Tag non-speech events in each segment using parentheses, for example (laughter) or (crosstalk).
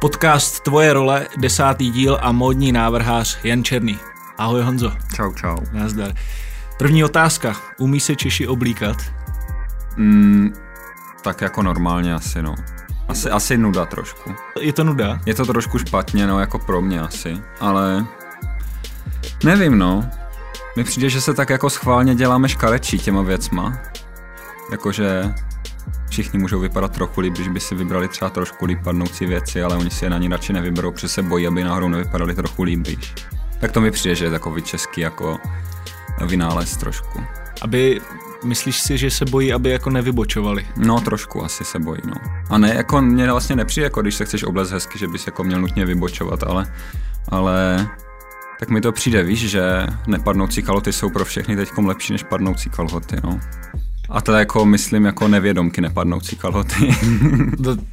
Podcast Tvoje role, desátý díl a módní návrhář Jan Černý. Ahoj Honzo. Čau, čau. Nazdar. První otázka. Umí se Češi oblíkat? Mm, tak jako normálně asi, no. Asi, asi nuda trošku. Je to nuda? Je to trošku špatně, no, jako pro mě asi, ale nevím, no. Mi přijde, že se tak jako schválně děláme škarečí těma věcma. Jakože všichni můžou vypadat trochu líp, když by si vybrali třeba trošku líp padnoucí věci, ale oni si je na ní radši nevyberou, protože se bojí, aby náhodou nevypadali trochu líp, víš. Tak to mi přijde, že je takový český jako vynález trošku. Aby, myslíš si, že se bojí, aby jako nevybočovali? No, trošku asi se bojí, no. A ne, jako mě vlastně nepřijde, jako když se chceš oblez hezky, že bys jako měl nutně vybočovat, ale, ale tak mi to přijde, víš, že nepadnoucí kalhoty jsou pro všechny teď lepší než padnoucí kalhoty, no. A to jako myslím jako nevědomky nepadnoucí kalhoty. (laughs)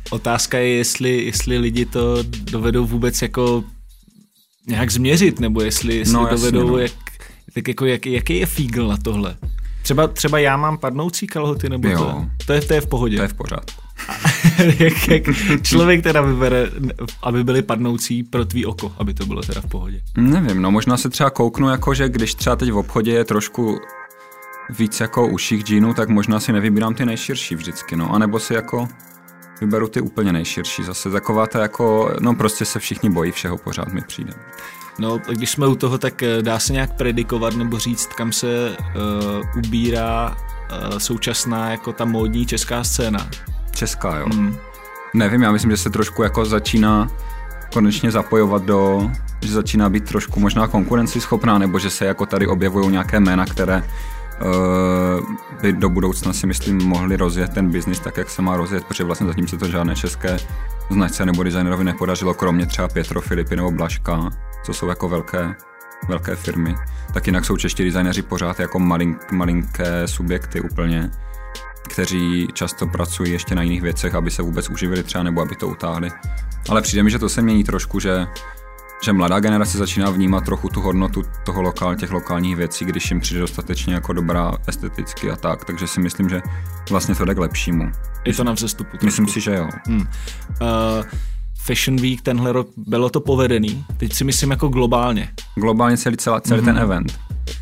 Otázka je, jestli, jestli lidi to dovedou vůbec jako nějak změřit, nebo jestli, jestli no, dovedou, jasně, no. jak, tak jako jak, jaký je fígl na tohle? Třeba, třeba já mám padnoucí kalhoty, nebo jo. to? To je, to je v pohodě. To je v pořádku. (laughs) jak, jak člověk teda vybere, aby byly padnoucí pro tvý oko, aby to bylo teda v pohodě? Nevím, no možná se třeba kouknu, jako že když třeba teď v obchodě je trošku víc jako uších džínů, tak možná si nevybírám ty nejširší vždycky, no, anebo si jako vyberu ty úplně nejširší. Zase taková ta jako, no prostě se všichni bojí všeho, pořád mi přijde. No, když jsme u toho, tak eh, dá se nějak predikovat nebo říct, kam se uh, ubírá uh, současná jako ta módní česká scéna? Česká, jo. Mm. Nevím, já myslím, že se trošku jako začíná konečně zapojovat do, že začíná být trošku možná konkurenceschopná, nebo že se jako tady objevují nějaké jména, které by do budoucna si myslím mohli rozjet ten biznis tak, jak se má rozjet, protože vlastně zatím se to žádné české značce nebo designerovi nepodařilo, kromě třeba Pietro Filipy nebo Blaška, co jsou jako velké, velké firmy. Tak jinak jsou čeští designéři pořád jako malink, malinké subjekty úplně, kteří často pracují ještě na jiných věcech, aby se vůbec uživili třeba nebo aby to utáhli. Ale přijde mi, že to se mění trošku, že že mladá generace začíná vnímat trochu tu hodnotu toho lokál, těch lokálních věcí, když jim přijde dostatečně jako dobrá esteticky a tak, takže si myslím, že vlastně to jde k lepšímu. Je to na vzestupu. Trošku. Myslím si, že jo. Hmm. Uh, Fashion Week tenhle rok bylo to povedený, teď si myslím jako globálně. Globálně celý, celý, celý mm-hmm. ten event.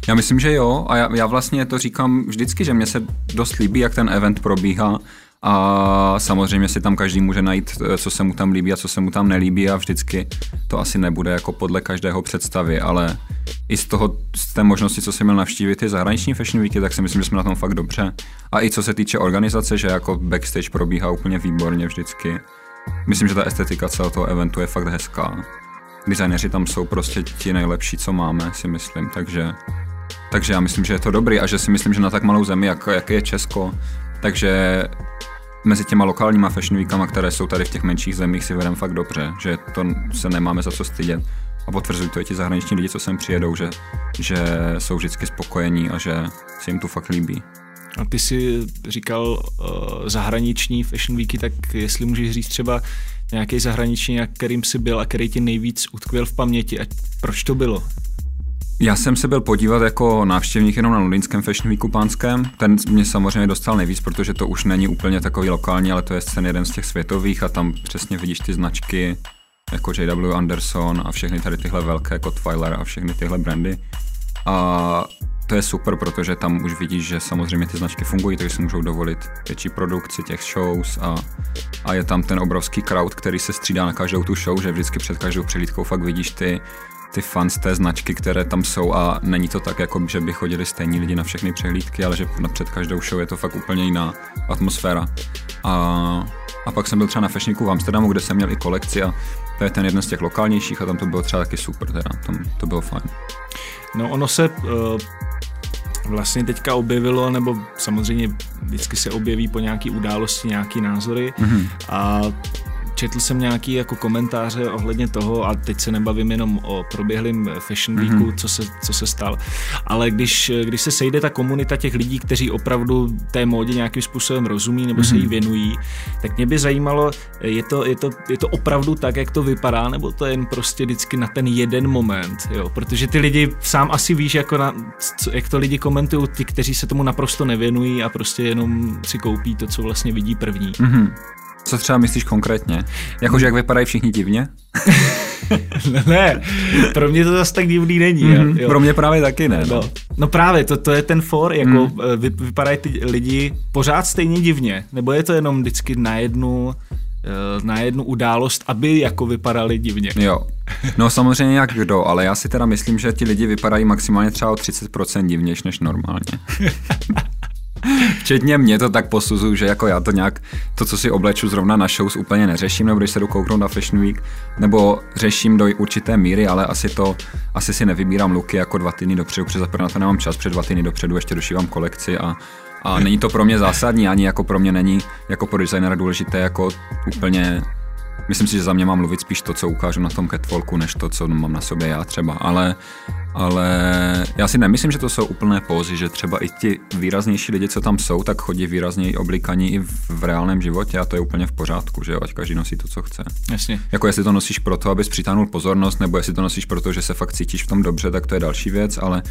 Já myslím, že jo a já, já vlastně to říkám vždycky, že mě se dost líbí, jak ten event probíhá a samozřejmě si tam každý může najít, eh, co se mu tam líbí a co se mu tam nelíbí a vždycky to asi nebude jako podle každého představy, ale i z toho, z té možnosti, co jsem měl navštívit ty zahraniční fashion weeky, tak si myslím, že jsme na tom fakt dobře. A i co se týče organizace, že jako backstage probíhá úplně výborně vždycky. Myslím, že ta estetika celého toho eventu je fakt hezká. Designéři tam jsou prostě ti nejlepší, co máme, si myslím, takže takže já myslím, že je to dobrý a že si myslím, že na tak malou zemi, jak, jak je Česko, takže mezi těma lokálníma fashion weekama, které jsou tady v těch menších zemích, si vedem fakt dobře, že to se nemáme za co stydět. A potvrzují to i ti zahraniční lidi, co sem přijedou, že, že jsou vždycky spokojení a že se jim tu fakt líbí. A ty jsi říkal uh, zahraniční fashion weeky, tak jestli můžeš říct třeba nějaký zahraniční, kterým jsi byl a který ti nejvíc utkvěl v paměti a proč to bylo? Já jsem se byl podívat jako návštěvník jenom na londýnském Fashion Weeku pánském. Ten mě samozřejmě dostal nejvíc, protože to už není úplně takový lokální, ale to je scén jeden z těch světových a tam přesně vidíš ty značky jako J.W. Anderson a všechny tady tyhle velké jako Twiler a všechny tyhle brandy. A to je super, protože tam už vidíš, že samozřejmě ty značky fungují, takže si můžou dovolit větší produkci těch shows a, a je tam ten obrovský crowd, který se střídá na každou tu show, že vždycky před každou přelídkou fakt vidíš ty ty fans té značky, které tam jsou a není to tak, jako že by chodili stejní lidi na všechny přehlídky, ale že před každou show je to fakt úplně jiná atmosféra. A, a pak jsem byl třeba na Fashioníku v Amsterdamu, kde jsem měl i kolekci a to je ten jeden z těch lokálnějších a tam to bylo třeba taky super, teda, tam to bylo fajn. No ono se uh, vlastně teďka objevilo, nebo samozřejmě vždycky se objeví po nějaký události nějaký názory mm-hmm. a četl jsem nějaký jako komentáře ohledně toho, a teď se nebavím jenom o proběhlém Fashion Weeku, mm-hmm. co, se, co se stalo, ale když, když se sejde ta komunita těch lidí, kteří opravdu té módě nějakým způsobem rozumí nebo mm-hmm. se jí mhm. věnují, tak mě by zajímalo, je to, je, to, je to opravdu tak, jak to vypadá, nebo to je jen prostě vždycky na ten jeden moment, jo? protože ty lidi sám asi víš, jako na, jak to lidi komentují, ty, kteří se tomu naprosto nevěnují a prostě jenom si koupí to, co vlastně vidí první. Mm-hmm. Co třeba myslíš konkrétně? Jakože jak vypadají všichni divně? (laughs) ne, pro mě to zase tak divný není. Mm-hmm, jo. Pro mě právě taky ne. No, no právě, to, to je ten for, jako mm. vy, vypadají ty lidi pořád stejně divně, nebo je to jenom vždycky na jednu eh, na jednu událost, aby jako vypadali divně. Jo. No samozřejmě jak kdo, ale já si teda myslím, že ti lidi vypadají maximálně třeba o 30% divnějš než normálně. (laughs) Včetně mě to tak posuzuju, že jako já to nějak, to, co si obleču zrovna na shows, úplně neřeším, nebo když se jdu kouknout na Fashion Week, nebo řeším do určité míry, ale asi to, asi si nevybírám luky jako dva týdny dopředu, protože na to nemám čas, před dva týdny dopředu ještě došívám kolekci a a není to pro mě zásadní, ani jako pro mě není jako pro designera důležité jako úplně Myslím si, že za mě mám mluvit spíš to, co ukážu na tom catwalku, než to, co mám na sobě já třeba. Ale, ale já si nemyslím, že to jsou úplné pózy, že třeba i ti výraznější lidi, co tam jsou, tak chodí výrazněji oblíkaní i v, v reálném životě a to je úplně v pořádku, že jo, ať každý nosí to, co chce. Jasně. Jako jestli to nosíš proto, abys přitáhnul pozornost, nebo jestli to nosíš proto, že se fakt cítíš v tom dobře, tak to je další věc, ale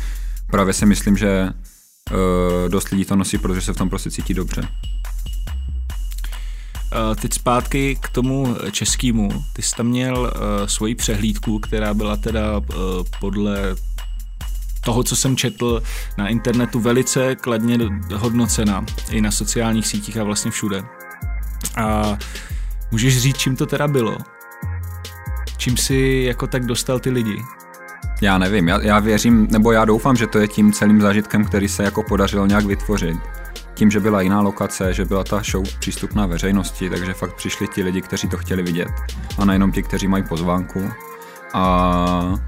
právě si myslím, že uh, dost lidí to nosí, protože se v tom prostě cítí dobře. Eh, teď zpátky k tomu českému. Ty jsi tam měl uh, svoji přehlídku, která byla teda uh, podle toho, co jsem četl na internetu, velice kladně hodnocena i na sociálních sítích a vlastně všude. A můžeš říct, čím to teda bylo? Čím si jako tak dostal ty lidi? Já nevím, já, já věřím, nebo já doufám, že to je tím celým zážitkem, který se jako podařilo nějak vytvořit tím, že byla jiná lokace, že byla ta show přístupná veřejnosti, takže fakt přišli ti lidi, kteří to chtěli vidět. A nejenom ti, kteří mají pozvánku. A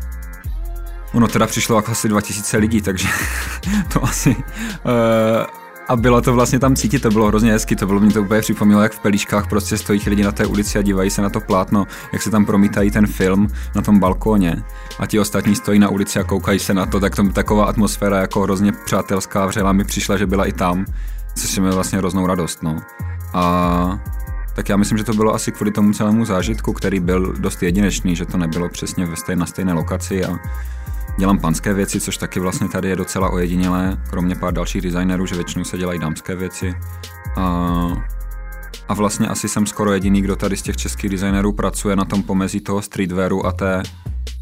ono teda přišlo asi 2000 lidí, takže (laughs) to asi... Uh, a bylo to vlastně tam cítit, to bylo hrozně hezky, to bylo mě to úplně připomnělo, jak v pelíškách prostě stojí lidi na té ulici a dívají se na to plátno, jak se tam promítají ten film na tom balkóně a ti ostatní stojí na ulici a koukají se na to, tak to taková atmosféra jako hrozně přátelská vřela mi přišla, že byla i tam což mi vlastně hroznou radost, no. A tak já myslím, že to bylo asi kvůli tomu celému zážitku, který byl dost jedinečný, že to nebylo přesně ve stejné, na stejné lokaci a dělám panské věci, což taky vlastně tady je docela ojedinělé, kromě pár dalších designerů, že většinou se dělají dámské věci. A, a vlastně asi jsem skoro jediný, kdo tady z těch českých designerů pracuje na tom pomezí toho streetwearu a té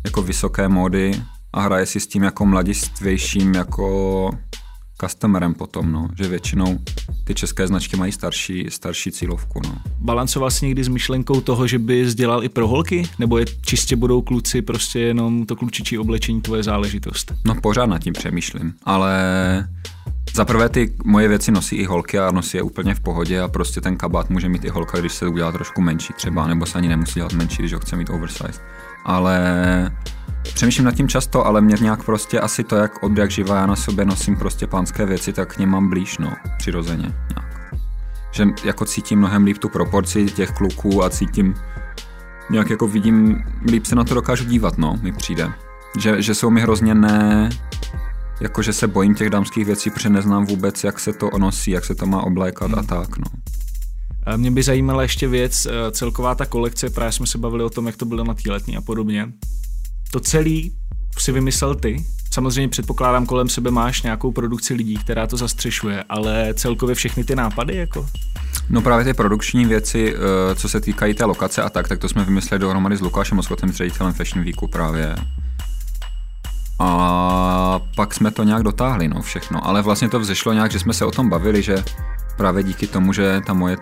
jako vysoké módy a hraje si s tím jako mladistvějším jako customerem potom, no, že většinou ty české značky mají starší, starší cílovku. No. Balancoval jsi někdy s myšlenkou toho, že by dělal i pro holky? Nebo je čistě budou kluci prostě jenom to klučičí oblečení tvoje záležitost? No pořád nad tím přemýšlím, ale za prvé ty moje věci nosí i holky a nosí je úplně v pohodě a prostě ten kabát může mít i holka, když se udělá trošku menší třeba, nebo se ani nemusí dělat menší, když ho chce mít oversize. Ale Přemýšlím nad tím často, ale mě nějak prostě asi to, jak od jak živá já na sobě nosím prostě pánské věci, tak k něm mám blíž, no, přirozeně nějak. Že jako cítím mnohem líp tu proporci těch kluků a cítím, nějak jako vidím, líp se na to dokážu dívat, no, mi přijde. Že, že jsou mi hrozně ne, jakože se bojím těch dámských věcí, protože neznám vůbec, jak se to nosí, jak se to má oblékat hmm. a tak, no. Mě by zajímala ještě věc, eh, celková ta kolekce, právě jsme se bavili o tom, jak to bylo na týletní a podobně to celý si vymyslel ty. Samozřejmě předpokládám, kolem sebe máš nějakou produkci lidí, která to zastřešuje, ale celkově všechny ty nápady jako? No právě ty produkční věci, eh, co se týkají té lokace a tak, tak to jsme vymysleli dohromady s Lukášem Oskotem, s ředitelem Fashion Weeku právě. A pak jsme to nějak dotáhli, no všechno. Ale vlastně to vzešlo nějak, že jsme se o tom bavili, že právě díky tomu, že ta moje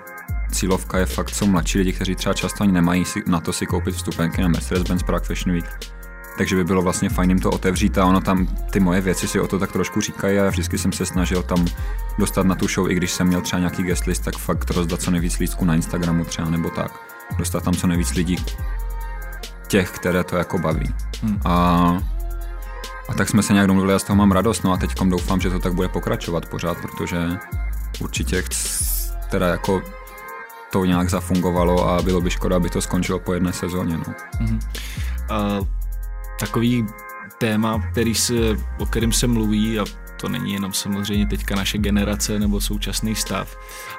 cílovka je fakt, jsou mladší lidi, kteří třeba často ani nemají na to si koupit vstupenky na Mercedes-Benz Prague Fashion Week, takže by bylo vlastně fajn jim to otevřít a ono tam ty moje věci si o to tak trošku říkají a vždycky jsem se snažil tam dostat na tu show, i když jsem měl třeba nějaký guest list, tak fakt rozdat co nejvíc lístků na Instagramu třeba nebo tak. Dostat tam co nejvíc lidí těch, které to jako baví. Hmm. A, a tak jsme se nějak domluvili a z toho mám radost, no a teď doufám, že to tak bude pokračovat pořád, protože určitě chc, teda jako to nějak zafungovalo a bylo by škoda, aby to skončilo po jedné sezóně. No. Mm-hmm. Uh, takový téma, který se, o kterém se mluví a to není jenom samozřejmě teďka naše generace nebo současný stav,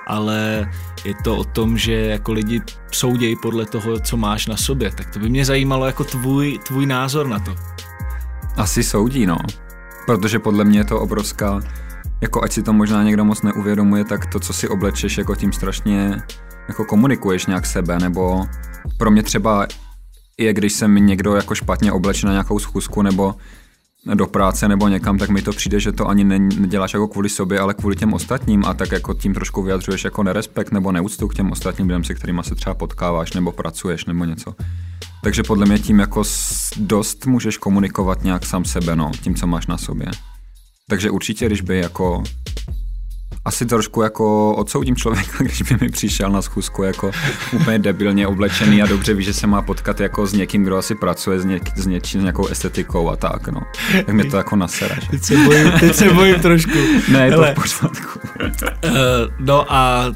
ale je to o tom, že jako lidi soudějí podle toho, co máš na sobě. Tak to by mě zajímalo jako tvůj, tvůj názor na to. Asi soudí, no. Protože podle mě je to obrovská, jako ať si to možná někdo moc neuvědomuje, tak to, co si oblečeš, jako tím strašně jako komunikuješ nějak sebe, nebo pro mě třeba je, když se mi někdo jako špatně obleče na nějakou schůzku, nebo do práce nebo někam, tak mi to přijde, že to ani neděláš jako kvůli sobě, ale kvůli těm ostatním a tak jako tím trošku vyjadřuješ jako nerespekt nebo neúctu k těm ostatním lidem, se kterými se třeba potkáváš nebo pracuješ nebo něco. Takže podle mě tím jako dost můžeš komunikovat nějak sám sebe, no, tím, co máš na sobě. Takže určitě, když by jako asi trošku jako odsoudím člověka, (laughs) když by mi přišel na schůzku jako úplně debilně oblečený a dobře ví, že se má potkat jako s někým, kdo asi pracuje s, něk, s něčím, nějakou estetikou a tak, no. Tak mě to jako nasere. Že? Teď se bojím, teď se bojím trošku. Ne, je Hele. to v pořádku. Uh, no a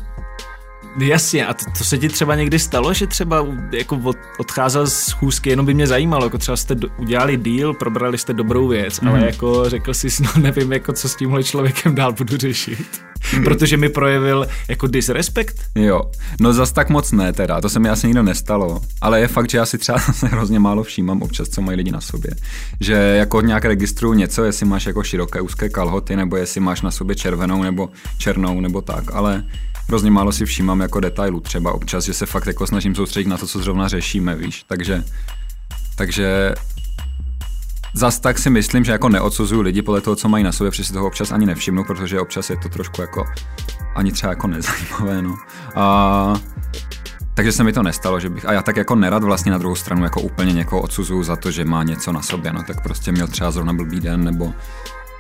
Jasně, a to, to se ti třeba někdy stalo, že třeba jako od, odcházel z schůzky, jenom by mě zajímalo, jako třeba jste do, udělali deal, probrali jste dobrou věc, mm. ale mhm. jako řekl jsi, (laughs) no nevím, jako co s tímhle člověkem dál budu řešit. Mm. Protože mi projevil jako disrespekt? Jo, no zas tak moc ne teda, to se mi asi nikdo nestalo, ale je fakt, že já si třeba (laughs) hrozně málo všímám občas, co mají lidi na sobě. Že jako nějak registruju něco, jestli máš jako široké úzké kalhoty, nebo jestli máš na sobě červenou nebo černou nebo tak, ale hrozně málo si všímám jako detailu třeba občas, že se fakt jako snažím soustředit na to, co zrovna řešíme, víš. Takže, takže zas tak si myslím, že jako neodsuzuju lidi podle toho, co mají na sobě, protože si toho občas ani nevšimnu, protože občas je to trošku jako ani třeba jako nezajímavé, no. A, takže se mi to nestalo, že bych, a já tak jako nerad vlastně na druhou stranu jako úplně někoho odsuzuju za to, že má něco na sobě, no tak prostě měl třeba zrovna blbý den, nebo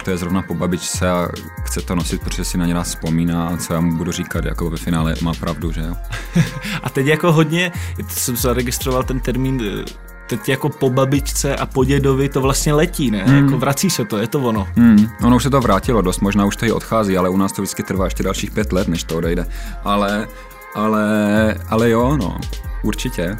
to je zrovna po babičce a chce to nosit, protože si na ně nás vzpomíná a co já mu budu říkat, jako ve finále má pravdu, že jo. (laughs) a teď jako hodně, jsem zaregistroval ten termín teď jako po babičce a po dědovi to vlastně letí, ne? Hmm. Jako vrací se to, je to ono. Hmm. Ono už se to vrátilo dost, možná už to i odchází, ale u nás to vždycky trvá ještě dalších pět let, než to odejde. Ale, ale, ale jo, no, určitě.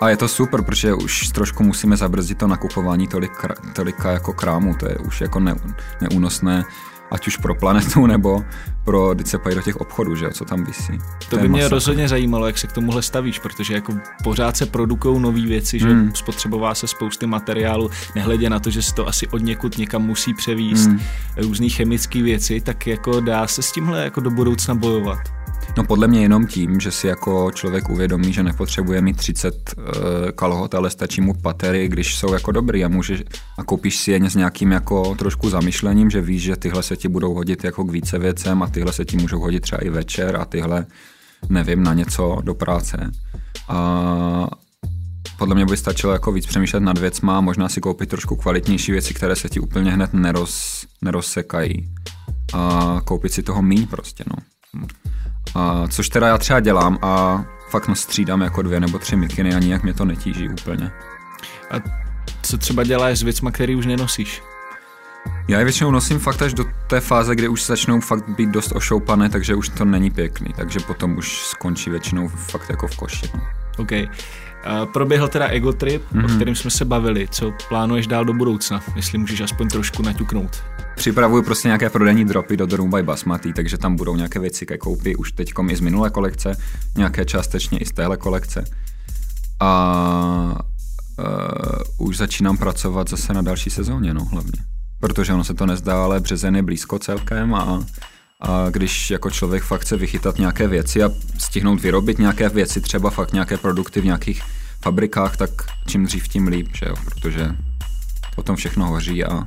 A je to super, protože už trošku musíme zabrzdit to nakupování tolik, tolika jako krámu, to je už jako ne, neúnosné, ať už pro planetu (laughs) nebo pro, když se do těch obchodů, že co tam vysí. To, to by mě masakr. rozhodně zajímalo, jak se k tomuhle stavíš, protože jako pořád se produkují nové věci, že hmm. spotřebová se spousty materiálu, nehledě na to, že se to asi od někud někam musí převíst, hmm. různé chemické věci, tak jako dá se s tímhle jako do budoucna bojovat. No podle mě jenom tím, že si jako člověk uvědomí, že nepotřebuje mít 30 uh, eh, kalhot, ale stačí mu patery, když jsou jako dobrý a, může, a koupíš si je s nějakým jako trošku zamyšlením, že víš, že tyhle se ti budou hodit jako k více věcem a tyhle se ti můžou hodit třeba i večer a tyhle nevím, na něco do práce. A podle mě by stačilo jako víc přemýšlet nad věcma a možná si koupit trošku kvalitnější věci, které se ti úplně hned neroz, nerozsekají. A koupit si toho míň prostě, no. A, což teda já třeba dělám a fakt střídám jako dvě nebo tři mikiny a nijak mě to netíží úplně. A co třeba děláš s věcma, který už nenosíš? Já je většinou nosím fakt až do té fáze, kdy už začnou fakt být dost ošoupané, takže už to není pěkný, takže potom už skončí většinou fakt jako v koši. No. OK. Proběhl teda ego trip, mm-hmm. o mhm. kterém jsme se bavili. Co plánuješ dál do budoucna? Jestli můžeš aspoň trošku naťuknout. Připravuju prostě nějaké prodejní dropy do The Room by Basmati, takže tam budou nějaké věci ke koupi už teď i z minulé kolekce, nějaké částečně i z téhle kolekce. A uh, už začínám pracovat zase na další sezóně, no hlavně. Protože ono se to nezdá, ale březen je blízko celkem a, a když jako člověk fakt chce vychytat nějaké věci a stihnout vyrobit nějaké věci, třeba fakt nějaké produkty v nějakých fabrikách, tak čím dřív tím líp, že jo? protože potom všechno hoří a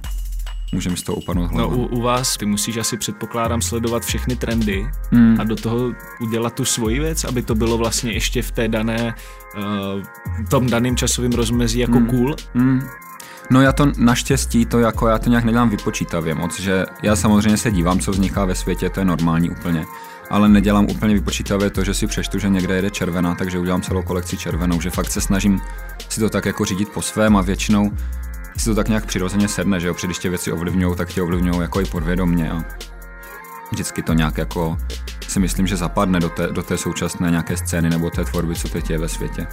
můžeme z toho upadnout hlavu. No u, u vás, ty musíš asi předpokládám sledovat všechny trendy hmm. a do toho udělat tu svoji věc, aby to bylo vlastně ještě v té dané, uh, tom daném časovém rozmezí jako hmm. cool. Hmm. No já to naštěstí, to jako já to nějak nedělám vypočítavě moc, že já samozřejmě se dívám, co vzniká ve světě, to je normální úplně, ale nedělám úplně vypočítavě to, že si přečtu, že někde jede červená, takže udělám celou kolekci červenou, že fakt se snažím si to tak jako řídit po svém a většinou si to tak nějak přirozeně sedne, že jo, když tě věci ovlivňují, tak tě ovlivňují jako i podvědomně a vždycky to nějak jako si myslím, že zapadne do té, do té současné nějaké scény nebo té tvorby, co teď je ve světě.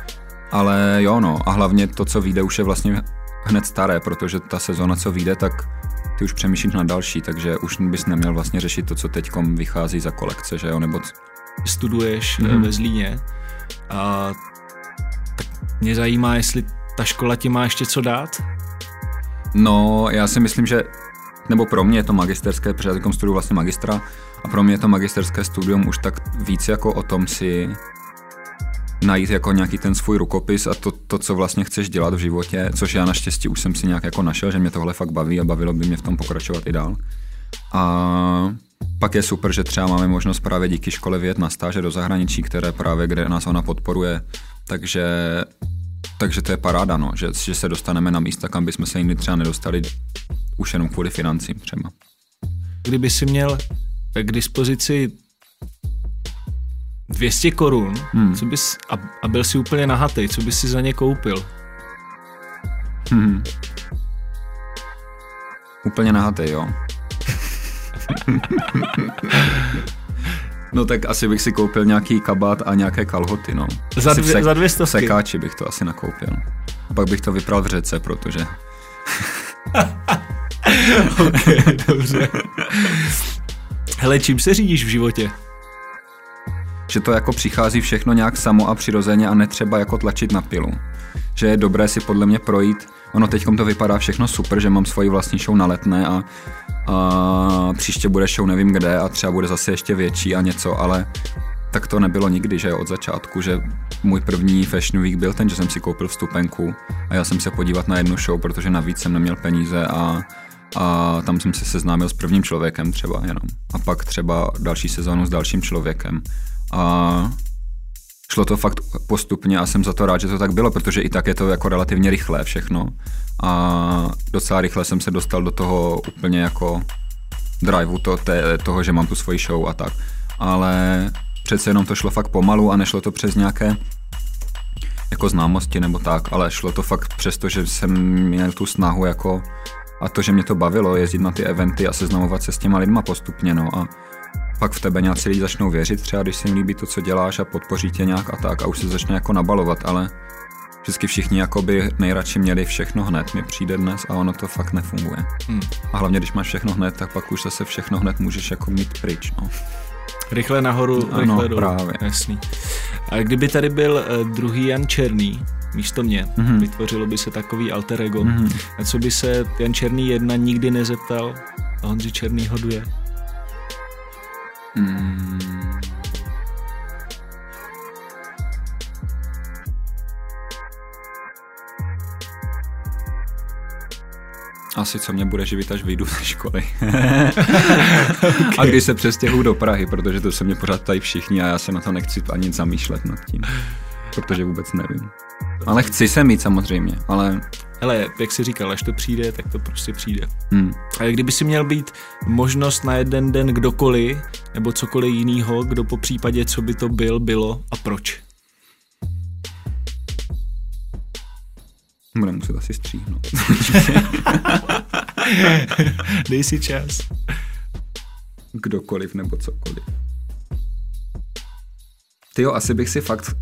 Ale jo, no, a hlavně to, co vyjde, už je vlastně hned staré, protože ta sezóna, co vyjde, tak ty už přemýšlíš na další, takže už bys neměl vlastně řešit to, co teď vychází za kolekce, že jo, nebo... Studuješ mm-hmm. ve Zlíně a tak mě zajímá, jestli ta škola ti má ještě co dát? No, já si myslím, že nebo pro mě je to magisterské, protože já studuju vlastně magistra a pro mě je to magisterské studium už tak víc jako o tom si najít jako nějaký ten svůj rukopis a to, to, co vlastně chceš dělat v životě, což já naštěstí už jsem si nějak jako našel, že mě tohle fakt baví a bavilo by mě v tom pokračovat i dál. A pak je super, že třeba máme možnost právě díky škole vyjet na stáže do zahraničí, které právě, kde nás ona podporuje, takže, takže to je paráda, no, že, že se dostaneme na místa, kam bychom se jiný třeba nedostali už jenom kvůli financím třeba. Kdyby si měl k dispozici 200 korun hmm. co bys, a, a byl si úplně nahatý, co bys si za ně koupil? Hmm. Úplně nahatý, jo. no tak asi bych si koupil nějaký kabát a nějaké kalhoty, no. Za, dvě, sek, za dvě stovky? Sekáči bych to asi nakoupil. A pak bych to vypral v řece, protože... (laughs) ok, dobře. Hele, čím se řídíš v životě? Že to jako přichází všechno nějak samo a přirozeně a netřeba jako tlačit na pilu. Že je dobré si podle mě projít ono teď to vypadá všechno super, že mám svoji vlastní show na letné a, a příště bude show nevím kde a třeba bude zase ještě větší a něco, ale tak to nebylo nikdy, že od začátku, že můj první Fashion Week byl ten, že jsem si koupil vstupenku a já jsem se podívat na jednu show, protože navíc jsem neměl peníze a, a tam jsem se seznámil s prvním člověkem třeba jenom. A pak třeba další sezónu s dalším člověkem. A šlo to fakt postupně a jsem za to rád, že to tak bylo, protože i tak je to jako relativně rychlé všechno. A docela rychle jsem se dostal do toho úplně jako driveu to, té, toho, že mám tu svoji show a tak. Ale přece jenom to šlo fakt pomalu a nešlo to přes nějaké jako známosti nebo tak, ale šlo to fakt přes to, že jsem měl tu snahu jako a to, že mě to bavilo jezdit na ty eventy a seznamovat se s těma lidma postupně, no a pak v tebe nějací lidi začnou věřit, třeba když se jim líbí to, co děláš a podpoří tě nějak a tak a už se začne jako nabalovat, ale vždycky všichni jako by nejradši měli všechno hned, mi přijde dnes a ono to fakt nefunguje. Hmm. A hlavně, když máš všechno hned, tak pak už zase všechno hned můžeš jako mít pryč, no. Rychle nahoru, ano, rychle dolů. právě. Jasný. A kdyby tady byl uh, druhý Jan Černý, místo mě, mm-hmm. vytvořilo by se takový alter ego, mm-hmm. a co by se Jan Černý jedna nikdy nezeptal a Honzi Černý hoduje? Hmm. Asi co mě bude živit, až vyjdu ze školy. (laughs) okay. A když se přestěhuju do Prahy, protože to se mě pořád tady všichni a já se na to nechci ani zamýšlet nad tím. Protože vůbec nevím. Ale chci se mít samozřejmě, ale Hele, jak si říkal, až to přijde, tak to prostě přijde. Hmm. A kdyby si měl být možnost na jeden den kdokoliv, nebo cokoliv jiného, kdo po případě, co by to byl, bylo a proč? Bude muset asi stříhnout. (laughs) Dej si čas. Kdokoliv nebo cokoliv. Ty jo, asi bych si fakt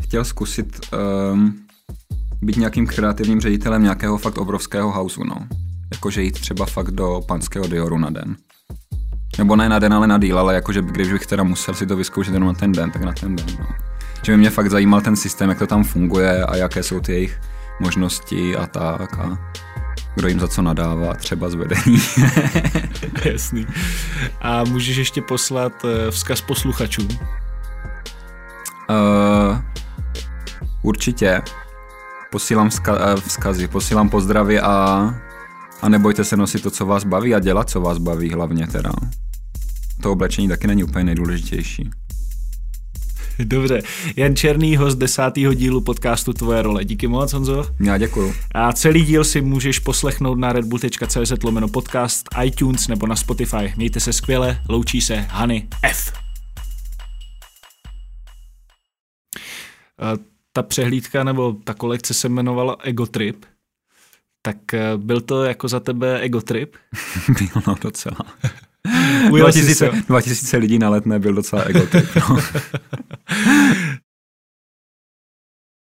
chtěl zkusit um, být nějakým kreativním ředitelem nějakého fakt obrovského hausu, no. Jakože jít třeba fakt do panského Dioru na den. Nebo ne na den, ale na díl, ale jakože když bych teda musel si to vyzkoušet jenom na ten den, tak na ten den, no. Že by mě fakt zajímal ten systém, jak to tam funguje a jaké jsou ty jejich možnosti a tak a kdo jim za co nadává, třeba z vedení. (laughs) Jasný. A můžeš ještě poslat uh, vzkaz posluchačům? Uh, určitě posílám vzka- eh, vzkazy, posílám pozdravy a, a nebojte se nosit to, co vás baví a dělat, co vás baví hlavně teda. To oblečení taky není úplně nejdůležitější. Dobře. Jan Černý, host desátého dílu podcastu Tvoje role. Díky moc, Honzo. Já děkuju. A celý díl si můžeš poslechnout na redbull.cz lomeno podcast, iTunes nebo na Spotify. Mějte se skvěle, loučí se Hany F. Uh, ta přehlídka nebo ta kolekce se jmenovala Ego Trip, tak eh, byl to jako za tebe Ego Trip? (laughs) Byl no docela. 2000, 2000 lidí na letné byl docela ego trip. No. (laughs)